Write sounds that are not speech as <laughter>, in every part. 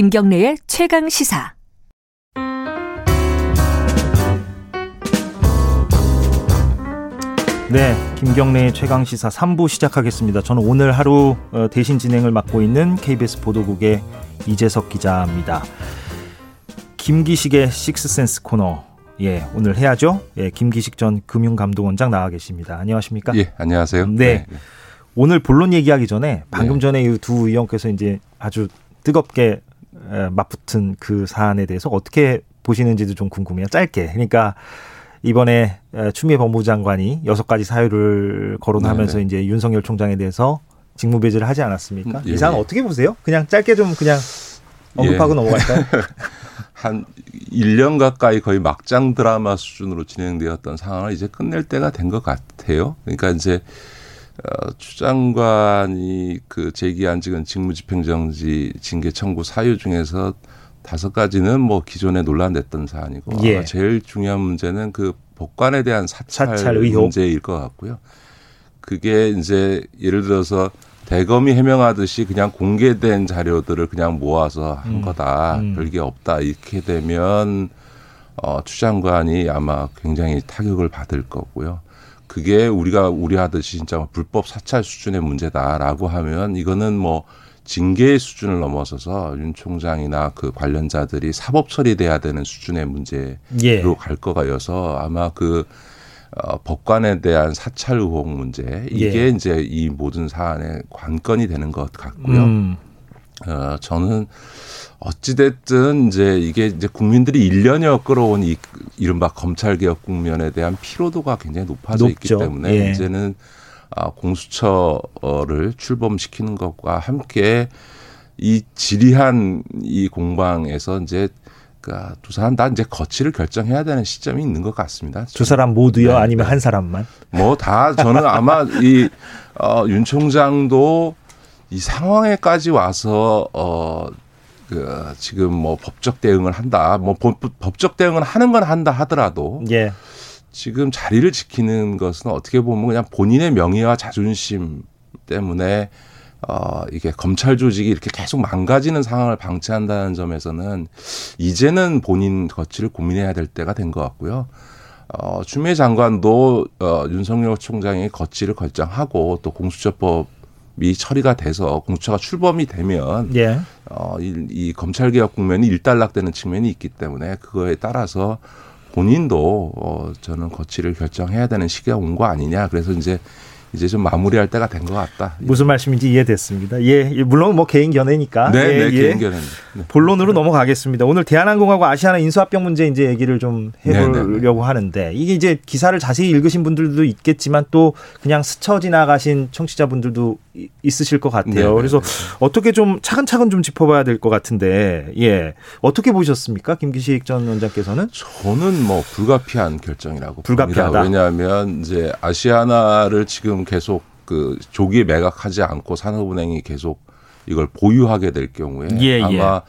김경래의 최강 시사. 네, 김경래의 최강 시사 3부 시작하겠습니다. 저는 오늘 하루 어, 대신 진행을 맡고 있는 KBS 보도국의 이재석 기자입니다. 김기식의 식스센스 코너. 예, 오늘 해야죠. 예, 김기식 전 금융감독원장 나와 계십니다. 안녕하십니까? 예, 안녕하세요. 네. 네. 오늘 본론 얘기하기 전에 방금 네. 전에 두 의원께서 이제 아주 뜨겁게 맞붙은 그 사안에 대해서 어떻게 보시는지도 좀 궁금해요. 짧게. 그러니까 이번에 추미애 법무부 장관이 여섯 가지 사유를 거론하면서 네네. 이제 윤석열 총장에 대해서 직무배제를 하지 않았습니까? 예. 이 사안 어떻게 보세요? 그냥 짧게 좀 그냥 언급하고 예. 넘어갈까요? <laughs> 한 1년 가까이 거의 막장 드라마 수준으로 진행되었던 상황을 이제 끝낼 때가 된 것 같아요. 그러니까 이제 어, 추 장관이 그 제기한 지금 직무집행정지 징계 청구 사유 중에서 다섯 가지는 뭐 기존에 논란됐던 사안이고 예. 제일 중요한 문제는 그 복관에 대한 사찰, 사찰 문제일 것 같고요. 그게 이제 예를 들어서 대검이 해명하듯이 그냥 공개된 자료들을 그냥 모아서 한 음. 거다. 음. 별게 없다. 이렇게 되면 어, 추 장관이 아마 굉장히 타격을 받을 거고요. 그게 우리가 우려하듯이 진짜 불법 사찰 수준의 문제다라고 하면 이거는 뭐 징계의 수준을 넘어서서 윤 총장이나 그 관련자들이 사법 처리돼야 되는 수준의 문제로 예. 갈 거가여서 아마 그 어, 법관에 대한 사찰 의혹 문제 이게 예. 이제 이 모든 사안의 관건이 되는 것 같고요. 음. 어, 저는 어찌됐든 이제 이게 이제 국민들이 1년여 끌어온 이 이른바 검찰개혁 국면에 대한 피로도가 굉장히 높아져 높죠. 있기 때문에 예. 이제는 아, 공수처를 출범시키는 것과 함께 이 지리한 이 공방에서 이제 그러니까 두 사람 다 이제 거취를 결정해야 되는 시점이 있는 것 같습니다. 두 사람 모두요, 네. 아니면 한 사람만? 뭐 다 저는 아마 이 어, 윤 총장도 이 상황에까지 와서 어. 그 지금 뭐 법적 대응을 한다. 뭐 법적 대응을 하는 건 한다 하더라도 예. 지금 자리를 지키는 것은 어떻게 보면 그냥 본인의 명예와 자존심 때문에 어, 이게 검찰 조직이 이렇게 계속 망가지는 상황을 방치한다는 점에서는 이제는 본인 거취를 고민해야 될 때가 된 것 같고요. 어, 추미애 장관도 어, 윤석열 총장이 거취를 결정하고 또 공수처법 이 처리가 돼서 공수처가 출범이 되면 예. 어, 이, 이 검찰 개혁 국면이 일단락되는 측면이 있기 때문에 그거에 따라서 본인도 어 저는 거취를 결정해야 되는 시기가 온 거 아니냐. 그래서 이제 이제 좀 마무리할 때가 된 것 같다. 무슨 말씀인지 이해됐습니다. 예, 물론 뭐 개인 견해니까. 네, 예, 네, 예. 개인 견해. 네. 본론으로 넘어가겠습니다. 오늘 대한항공하고 아시아나 인수합병 문제 이제 얘기를 좀 해보려고 네, 네, 네. 하는데 이게 이제 기사를 자세히 읽으신 분들도 있겠지만 또 그냥 스쳐 지나가신 청취자분들도 있으실 것 같아요. 네, 그래서 어떻게 좀 차근차근 좀 짚어봐야 될 것 같은데, 예, 어떻게 보셨습니까, 김기식 전 원장께서는? 저는 뭐 불가피한 결정이라고 불가피하다. 봅니다. 왜냐하면 이제 아시아나를 지금 계속 그 조기에 매각하지 않고 산업은행이 계속 이걸 보유하게 될 경우에 예, 예. 아마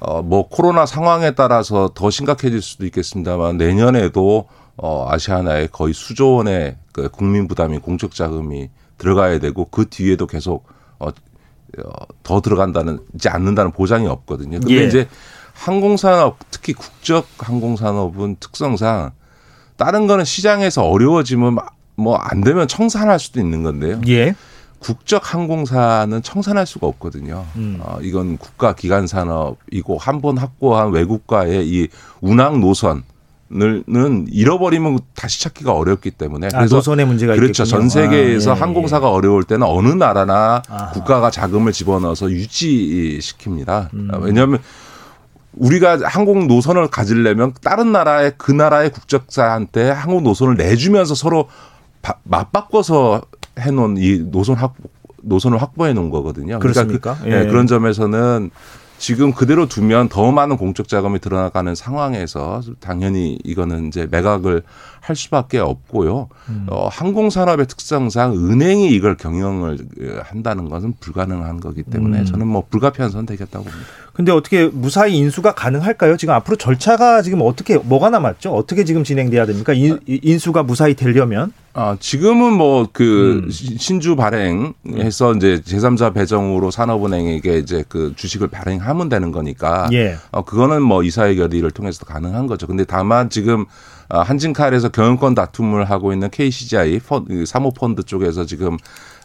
어, 뭐 코로나 상황에 따라서 더 심각해질 수도 있겠습니다만 내년에도 어, 아시아나에 거의 수조 원의 그 국민 부담이 공적 자금이 들어가야 되고 그 뒤에도 계속 어, 어, 더 들어간다는 이제 않는다는 보장이 없거든요. 근데 예. 이제 항공산업 특히 국적 항공산업은 특성상 다른 거는 시장에서 어려워지면 뭐 안 되면 청산할 수도 있는 건데요. 예. 국적 항공사는 청산할 수가 없거든요. 음. 어, 이건 국가 기관 산업이고 한 번 확보한 외국과의 이 운항 노선 는 잃어버리면 다시 찾기가 어렵기 때문에 아, 그래서 아, 노선의 문제가 그렇죠. 있겠군요. 전 세계에서 아, 예, 항공사가 예. 어려울 때는 어느 나라나 아하. 국가가 자금을 집어넣어서 유지시킵니다. 음. 왜냐하면 우리가 항공 노선을 가지려면 다른 나라의 그 나라의 국적자한테 항공 노선을 내주면서 서로 맞바꿔서 해놓은 이 노선 확 노선을 확보해 놓은 거거든요. 그렇습니까? 그러니까 그, 예. 네, 그런 점에서는 지금 그대로 두면 더 많은 공적 자금이 들어가는 상황에서 당연히 이거는 이제 매각을 할 수밖에 없고요. 음. 어, 항공산업의 특성상 은행이 이걸 경영을 한다는 것은 불가능한 거기 때문에 음. 저는 뭐 불가피한 선택이었다고 봅니다. 근데 어떻게 무사히 인수가 가능할까요? 지금 앞으로 절차가 지금 어떻게 뭐가 남았죠? 어떻게 지금 진행돼야 됩니까? 인, 인수가 무사히 되려면? 아, 지금은 뭐 그 음. 신주 발행해서 이제 제3자 배정으로 산업은행에게 이제 그 주식을 발행하면 되는 거니까 예. 어 그거는 뭐 이사회 결의를 통해서 가능한 거죠. 근데 다만 지금 아, 한진칼에서 경영권 다툼을 하고 있는 KCGI 펀- 그 사모펀드 쪽에서 지금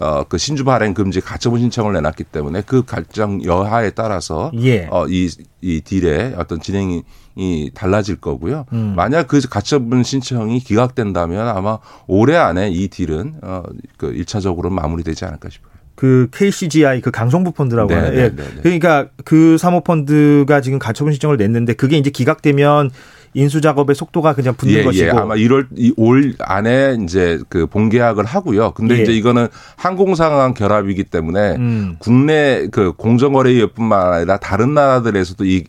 어 그 신주 발행 금지 가처분 신청을 내놨기 때문에 그 결정 여하에 따라서 예. 어 이 이 딜의 어떤 진행이 이 달라질 거고요. 음. 만약 그 가처분 신청이 기각된다면 아마 올해 안에 이 딜은 어그 일차적으로 마무리되지 않을까 싶어요. 그 KCGI 그 강성부 펀드라고 네, 하는 네, 예. 네, 네. 그러니까 그 사모펀드가 지금 가처분 신청을 냈는데 그게 이제 기각되면 인수 작업의 속도가 그냥 붙는 예, 것이고 예. 아마 1월 이올 안에 이제 그 본계약을 하고요. 근데 예. 이제 이거는 항공상항 결합이기 때문에 음. 국내 그 공정거래위뿐만 아니라 다른 나라들에서도 이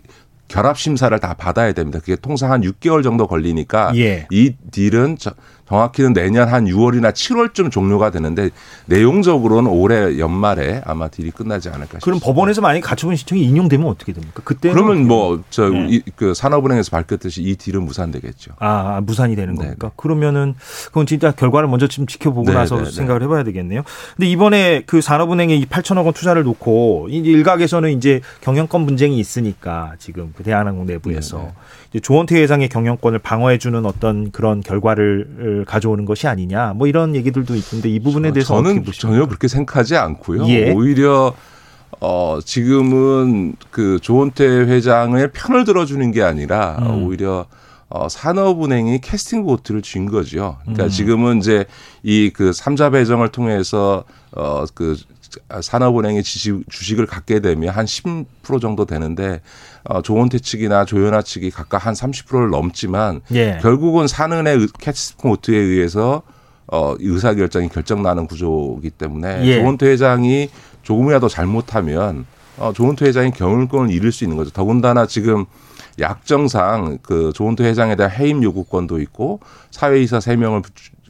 결합 심사를 다 받아야 됩니다. 그게 통상 한 6개월 정도 걸리니까 예. 이 딜은 저- 정확히는 내년 한 6월이나 7월쯤 종료가 되는데 내용적으로는 올해 연말에 아마 딜이 끝나지 않을까 그럼 싶습니다. 법원에서 만약에 가처분 신청이 인용되면 어떻게 됩니까? 그때 그러면 뭐저 네. 그 산업은행에서 밝혔듯이 이 딜은 무산되겠죠. 아, 무산이 되는 네, 겁니까? 그러면은 그건 진짜 결과를 먼저 좀 지켜보고 네, 나서 네, 네. 생각을 해봐야 되겠네요. 근데 이번에 그 산업은행에 이 8천억 원 투자를 놓고 일각에서는 이제 경영권 분쟁이 있으니까 지금 그 대한항공 내부에서 네, 네. 이제 조원태 회장의 경영권을 방어해주는 어떤 그런 결과를 가져오는 것이 아니냐 뭐 이런 얘기들도 있는데 이 부분에 대해서 저는? 전혀 그렇게 생각하지 않고요. 예. 오히려 어 지금은 그 조원태 회장의 편을 들어주는 게 아니라 음. 오히려 어 산업은행이 캐스팅 보트를 쥔 거죠. 그러니까 음. 지금은 이제 이 그 삼자 배정을 통해서 어 그 산업은행의 주식, 주식을 갖게 되면 한 10% 정도 되는데 어 조원태 측이나 조현아 측이 각각 한 30%를 넘지만 예. 결국은 산은의 캐스팅 보트에 의해서 어, 의사 결정이 결정나는 구조이기 때문에 예. 조은태 회장이 조금이라도 잘못하면 어, 조은태 회장이 경영권을 잃을 수 있는 거죠. 더군다나 지금 약정상 그 조은태 회장에 대한 해임 요구권도 있고 사회이사 세명을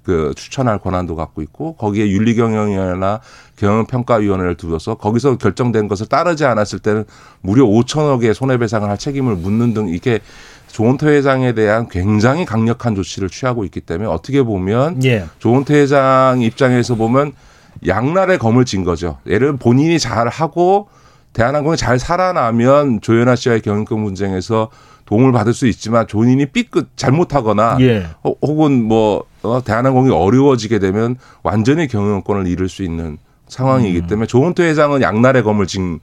그 추천할 권한도 갖고 있고 거기에 윤리경영위원회나 경영평가위원회를 두어서 거기서 결정된 것을 따르지 않았을 때는 무려 5천억의 손해배상을 할 책임을 묻는 등 이게 조은태 회장에 대한 굉장히 강력한 조치를 취하고 있기 때문에 어떻게 보면 예. 조은태 회장 입장에서 보면 양날의 검을 진 거죠. 예를 본인이 잘 하고 대한항공이 잘 살아나면 조현아 씨와의 경영권 분쟁에서 도움을 받을 수 있지만 본인이 삐끗 잘못하거나 예. 호- 혹은 뭐 어, 대한항공이 어려워지게 되면 완전히 경영권을 잃을 수 있는 상황이기 음. 때문에 조은태 회장은 양날의 검을 진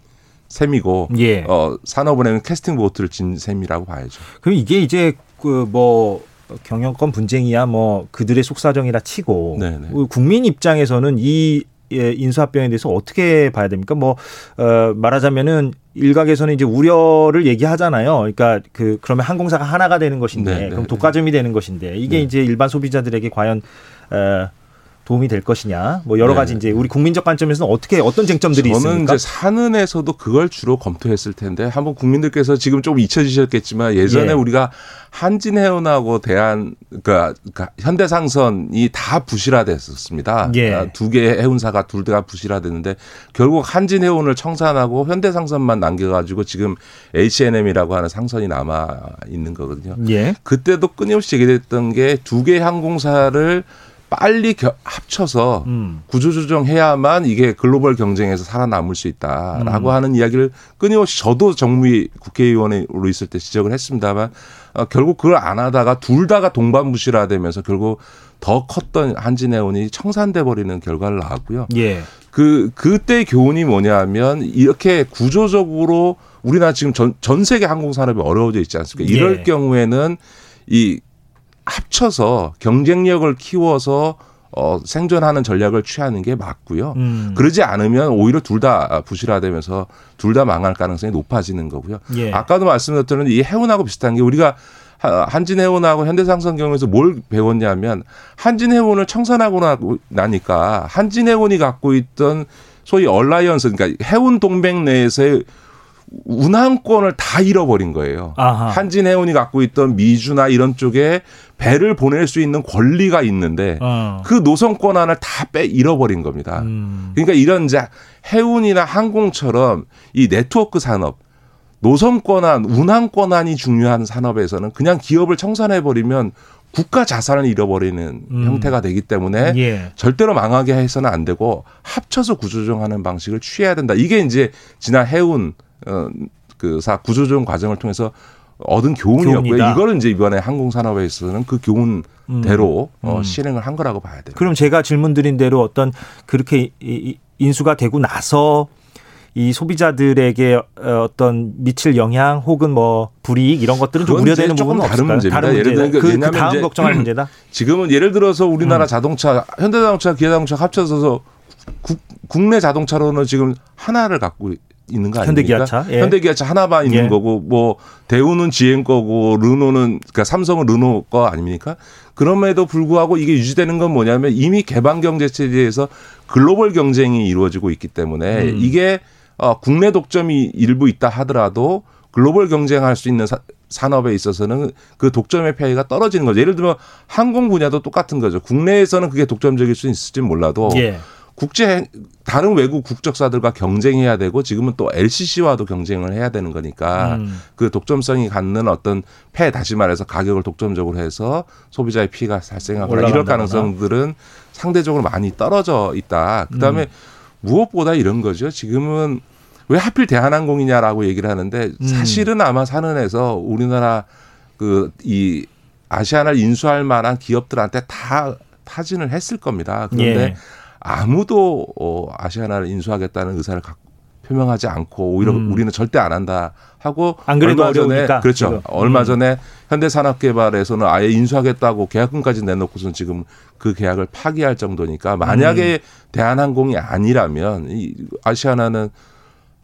셈이고 예. 어, 산업은행은 캐스팅 보트를 진 셈이라고 봐야죠. 그럼 이게 이제 그뭐 경영권 분쟁이야 뭐 그들의 속사정이라 치고 네네. 그 국민 입장에서는 이 예, 인수합병에 대해서 어떻게 봐야 됩니까? 뭐 어, 말하자면은 일각에서는 이제 우려를 얘기하잖아요. 그러니까 그 그러면 항공사가 하나가 되는 것인데 네네. 그럼 독과점이 되는 것인데 이게 네. 이제 일반 소비자들에게 과연 어, 도움이 될 것이냐? 뭐 여러 네. 가지 이제 우리 국민적 관점에서는 어떻게 어떤 쟁점들이 저는 있습니까? 이제 산은에서도 그걸 주로 검토했을 텐데 한번 국민들께서 지금 좀 잊혀지셨겠지만 예전에 예. 우리가 한진해운하고 대한 그러니까, 그러니까 현대상선이 다 부실화됐었습니다. 예. 아, 두 개의 해운사가 둘 다 부실화됐는데 결국 한진해운을 청산하고 현대상선만 남겨가지고 지금 H&M이라고 하는 상선이 남아 있는 거거든요. 예. 그때도 끊임없이 얘기됐던 게 두 개의 항공사를 빨리 겨- 합쳐서 음. 구조조정해야만 이게 글로벌 경쟁에서 살아남을 수 있다라고 음. 하는 이야기를 끊임없이 저도 정무위 국회의원으로 있을 때 지적을 했습니다만 어, 결국 그걸 안 하다가 둘 다가 동반무실화되면서 결국 더 컸던 한진해운이 청산돼 버리는 결과를 낳았고요. 예. 그 그때 교훈이 뭐냐면 이렇게 구조적으로 우리나라 지금 전, 전 세계 항공 산업이 어려워져 있지 않습니까? 이럴 예. 경우에는 이 합쳐서 경쟁력을 키워서 어, 생존하는 전략을 취하는 게 맞고요. 음. 그러지 않으면 오히려 둘 다 부실화되면서 둘 다 망할 가능성이 높아지는 거고요. 예. 아까도 말씀드렸던 이 해운하고 비슷한 게 우리가 하- 한진해운하고 현대상선 경우에서 뭘 배웠냐면 한진해운을 청산하고 나- 나니까 한진해운이 갖고 있던 소위 alliance 그러니까 해운 동맹 내에서의 운항권을 다 잃어버린 거예요. 아하. 한진해운이 갖고 있던 미주나 이런 쪽에 배를 보낼 수 있는 권리가 있는데 어. 그 노선 권한을 다 빼 잃어버린 겁니다. 음. 그러니까 이런 이제 해운이나 항공처럼 이 네트워크 산업 노선 권한, 운항 권한이 중요한 산업에서는 그냥 기업을 청산해 버리면 국가 자산을 잃어버리는 음. 형태가 되기 때문에 예. 절대로 망하게 해서는 안 되고 합쳐서 구조조정하는 방식을 취해야 된다. 이게 이제 지난 해운 어 그사 구조조정 과정을 통해서 얻은 교훈이었고요. 교훈이다. 이거를 이제 이번에 항공산업에 있어서는 그 교훈대로 어, 음. 실행을 한 거라고 봐야 돼요. 그럼 제가 질문드린 대로 어떤 그렇게 인수가 되고 나서 이 소비자들에게 어, 어떤 미칠 영향 혹은 뭐 불이익 이런 것들은 좀 우려되는 부분은 다른 없을까요? 다른 예를 문제다. 들면 그, 그 다음 걱정할 문제다. 지금은 예를 들어서 음. 우리나라 자동차 현대자동차, 기아자동차 합쳐서 국, 국내 자동차로는 지금 하나를 갖고 있는 거 아닙니까? 현대기아차, 예. 현대기아차 하나만 있는 예. 거고 뭐 대우는 GM 거고 르노는 그러니까 삼성은 르노 거 아닙니까? 그럼에도 불구하고 이게 유지되는 건 뭐냐면 이미 개방 경제 체제에서 글로벌 경쟁이 이루어지고 있기 때문에 음. 이게 어, 국내 독점이 일부 있다 하더라도 글로벌 경쟁할 수 있는 사, 산업에 있어서는 그 독점의 폐해가 떨어지는 거죠. 예를 들면 항공 분야도 똑같은 거죠. 국내에서는 그게 독점적일 수 있을지 몰라도 예. 국제 다른 외국 국적사들과 경쟁해야 되고 지금은 또 LCC와도 경쟁을 해야 되는 거니까 음. 그 독점성이 갖는 어떤 폐 다시 말해서 가격을 독점적으로 해서 소비자의 피해가 발생하거나 이럴. 가능성들은 상대적으로 많이 떨어져 있다. 그다음에 음. 무엇보다 이런 거죠. 지금은 왜 하필 대한항공이냐라고 얘기를 하는데 음. 사실은 아마 산은에서 우리나라 그이 아시아나를 인수할 만한 기업들한테 다 타진을 했을 겁니다. 그런데 예. 아무도 어, 아시아나를 인수하겠다는 의사를 갖- 표명하지 않고 오히려 음. 우리는 절대 안 한다 하고 안 그래도 얼마 전에 어려우니까, 그렇죠. 지금. 얼마 음. 전에 현대산업개발에서는 아예 인수하겠다고 계약금까지 내놓고선 지금 그 계약을 파기할 정도니까 만약에 음. 대한항공이 아니라면 이 아시아나는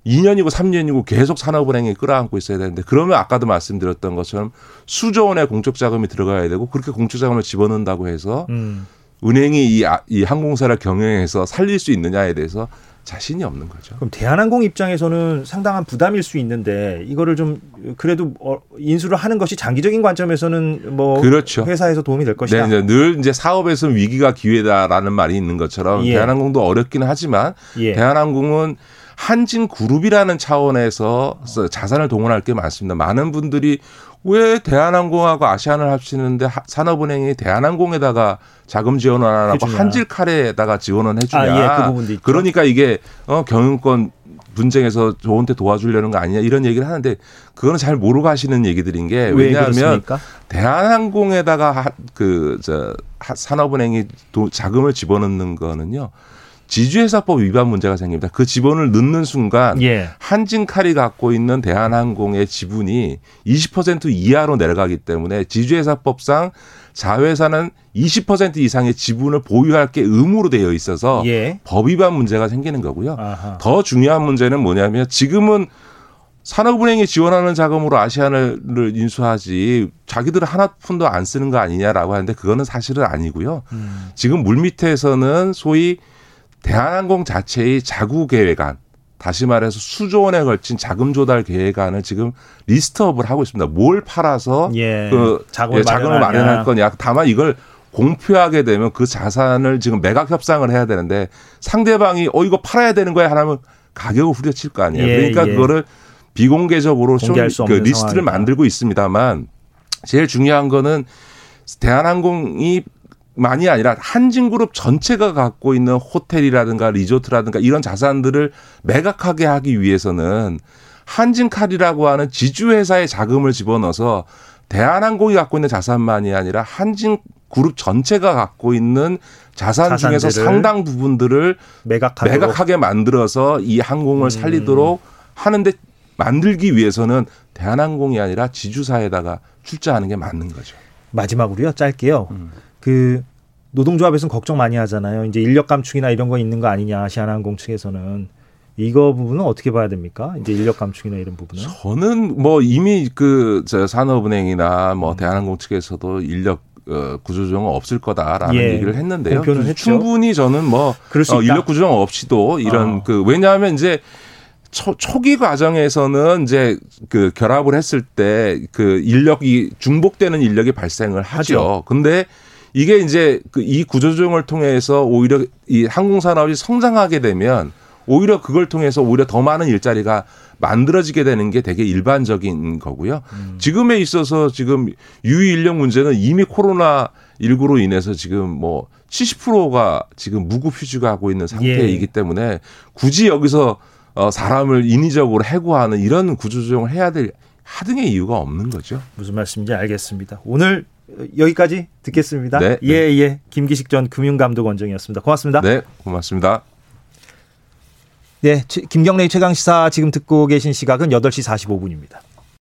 2년이고 3년이고 계속 산업은행에 끌어안고 있어야 되는데 그러면 아까도 말씀드렸던 것처럼 수조 원의 공적 자금이 들어가야 되고 그렇게 공적 자금을 집어넣는다고 해서 음. 은행이 이, 아- 이 항공사를 경영해서 살릴 수 있느냐에 대해서 자신이 없는 거죠. 그럼 대한항공 입장에서는 상당한 부담일 수 있는데 이거를 좀 그래도 어, 인수를 하는 것이 장기적인 관점에서는 뭐 그렇죠. 회사에서 도움이 될 네, 것이다. 이제 늘 이제 사업에서 위기가 기회다라는 말이 있는 것처럼 예. 대한항공도 어렵기는 하지만 예. 대한항공은 한진 그룹이라는 차원에서 자산을 동원할 게 많습니다. 많은 분들이 왜 대한항공하고 아시아나를 합치는데 하- 산업은행이 대한항공에다가 자금 지원을 안 하고 해주냐. 한질칼에다가 지원을 해주냐. 아, 예, 그 부분도 있죠. 그러니까 이게 어, 경영권 분쟁에서 저한테 도와주려는 거 아니냐 이런 얘기를 하는데 그거는 잘 모르고 하시는 얘기들인 게왜 왜냐하면 그렇습니까? 대한항공에다가 그 저 산업은행이 도- 자금을 집어넣는 거는요 지주회사법 위반 문제가 생깁니다. 그 지분을 넣는 순간 예. 한진칼이 갖고 있는 대한항공의 지분이 20% 이하로 내려가기 때문에 지주회사법상 자회사는 20% 이상의 지분을 보유할 게 의무로 되어 있어서 예. 법 위반 문제가 생기는 거고요. 아하. 더 중요한 문제는 뭐냐면 지금은 산업은행이 지원하는 자금으로 아시아나를 인수하지 자기들은 하나 푼도 안 쓰는 거 아니냐라고 하는데 그거는 사실은 아니고요. 음. 지금 물밑에서는 소위 대한항공 자체의 자구 계획안 다시 말해서 수조 원에 걸친 자금 조달 계획안을 지금 list up을 하고 있습니다. 뭘 팔아서 예. 그 자금을 예, 자금을 마련하냐. 마련할 거냐. 다만 이걸 공표하게 되면 그 자산을 지금 매각 협상을 해야 되는데 상대방이 어 이거 팔아야 되는 거야 하면 가격을 후려칠 거 아니에요. 예, 그러니까 예. 그거를 비공개적으로 좀 그 리스트를 상황이다. 만들고 있습니다만 제일 중요한 거는 대한항공이 만이 아니라 한진그룹 전체가 갖고 있는 호텔이라든가 리조트라든가 이런 자산들을 매각하게 하기 위해서는 한진칼이라고 하는 지주회사의 자금을 집어넣어서 대한항공이 갖고 있는 자산만이 아니라 한진 그룹 전체가 갖고 있는 자산 중에서 상당 부분들을 매각하게 만들어서 이 항공을 음. 살리도록 하는데 만들기 위해서는 대한항공이 아니라 지주사에다가 출자하는 게 맞는 거죠. 마지막으로요. 짧게요. 음. 그 노동조합에서는 걱정 많이 하잖아요. 이제 인력 감축이나 이런 거 있는 거 아니냐 아시아나항공 측에서는 이거 부분은 어떻게 봐야 됩니까? 이제 인력 감축이나 이런 부분은 저는 뭐 이미 그저 산업은행이나 음. 뭐 대한항공 측에서도 인력 어, 구조조정은 없을 거다라는 예. 얘기를 했는데요. 충분히 저는 뭐 그럴 수 어, 있다. 인력 구조정 없이도 이런 어. 그 왜냐하면 이제 초, 초기 과정에서는 이제 그 결합을 했을 때 그 인력이 중복되는 인력이 발생을 하죠. 하죠. 근데 이게 이제 그 이 구조조정을 통해서 오히려 이 항공산업이 성장하게 되면 오히려 그걸 통해서 오히려 더 많은 일자리가 만들어지게 되는 게 되게 일반적인 거고요. 음. 지금에 있어서 지금 유의 인력 문제는 이미 코로나 19로 인해서 지금 뭐 70%가 지금 무급 휴직을 하고 있는 상태이기 예. 때문에 굳이 여기서 어 사람을 인위적으로 해고하는 이런 구조조정을 해야 될 하등의 이유가 없는 거죠. 무슨 말씀인지 알겠습니다. 오늘 여기까지 듣겠습니다. 네. 예, 예. 김기식 전 금융감독 원장이었습니다. 고맙습니다. 네, 고맙습니다. 네, 최- 김경래의 최강 시사 지금 듣고 계신 시각은 8시 45분입니다.